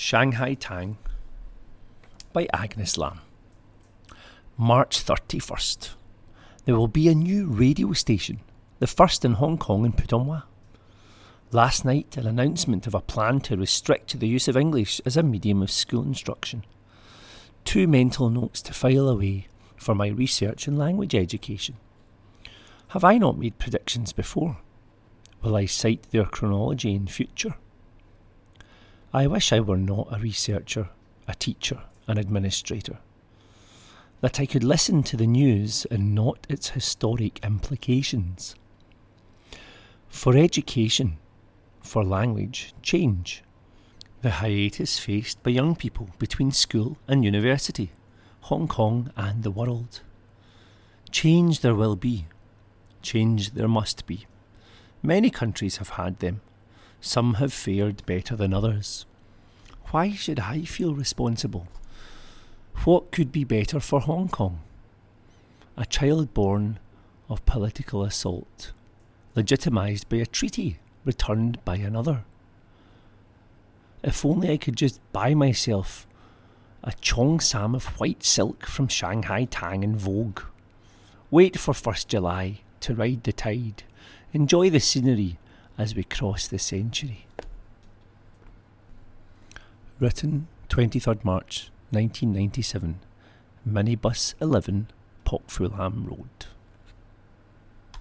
Shanghai Tang by Agnes Lam. March 31st. There will be a new radio station, the first in Hong Kong and Putonghua. Last night, an announcement of a plan to restrict the use of English as a medium of school instruction. Two mental notes to file away for my research in language education. Have I not made predictions before? Will I cite their chronology in future? I wish I were not a researcher, a teacher, an administrator. That I could listen to the news and not its historic implications. For education, for language, change. The hiatus faced by young people between school and university, Hong Kong and the world. Change there will be. Change there must be. Many countries have had them. Some have fared better than others. Why should I feel responsible? What could be better for Hong Kong? A child born of political assault, legitimised by a treaty returned by another. If only I could just buy myself a Cheong Sam of white silk from Shanghai Tang in Vogue. Wait for 1st July to ride the tide. Enjoy the scenery as we cross the century. Written 23rd March 1997, Minibus 11, Pok Fu Lam Road.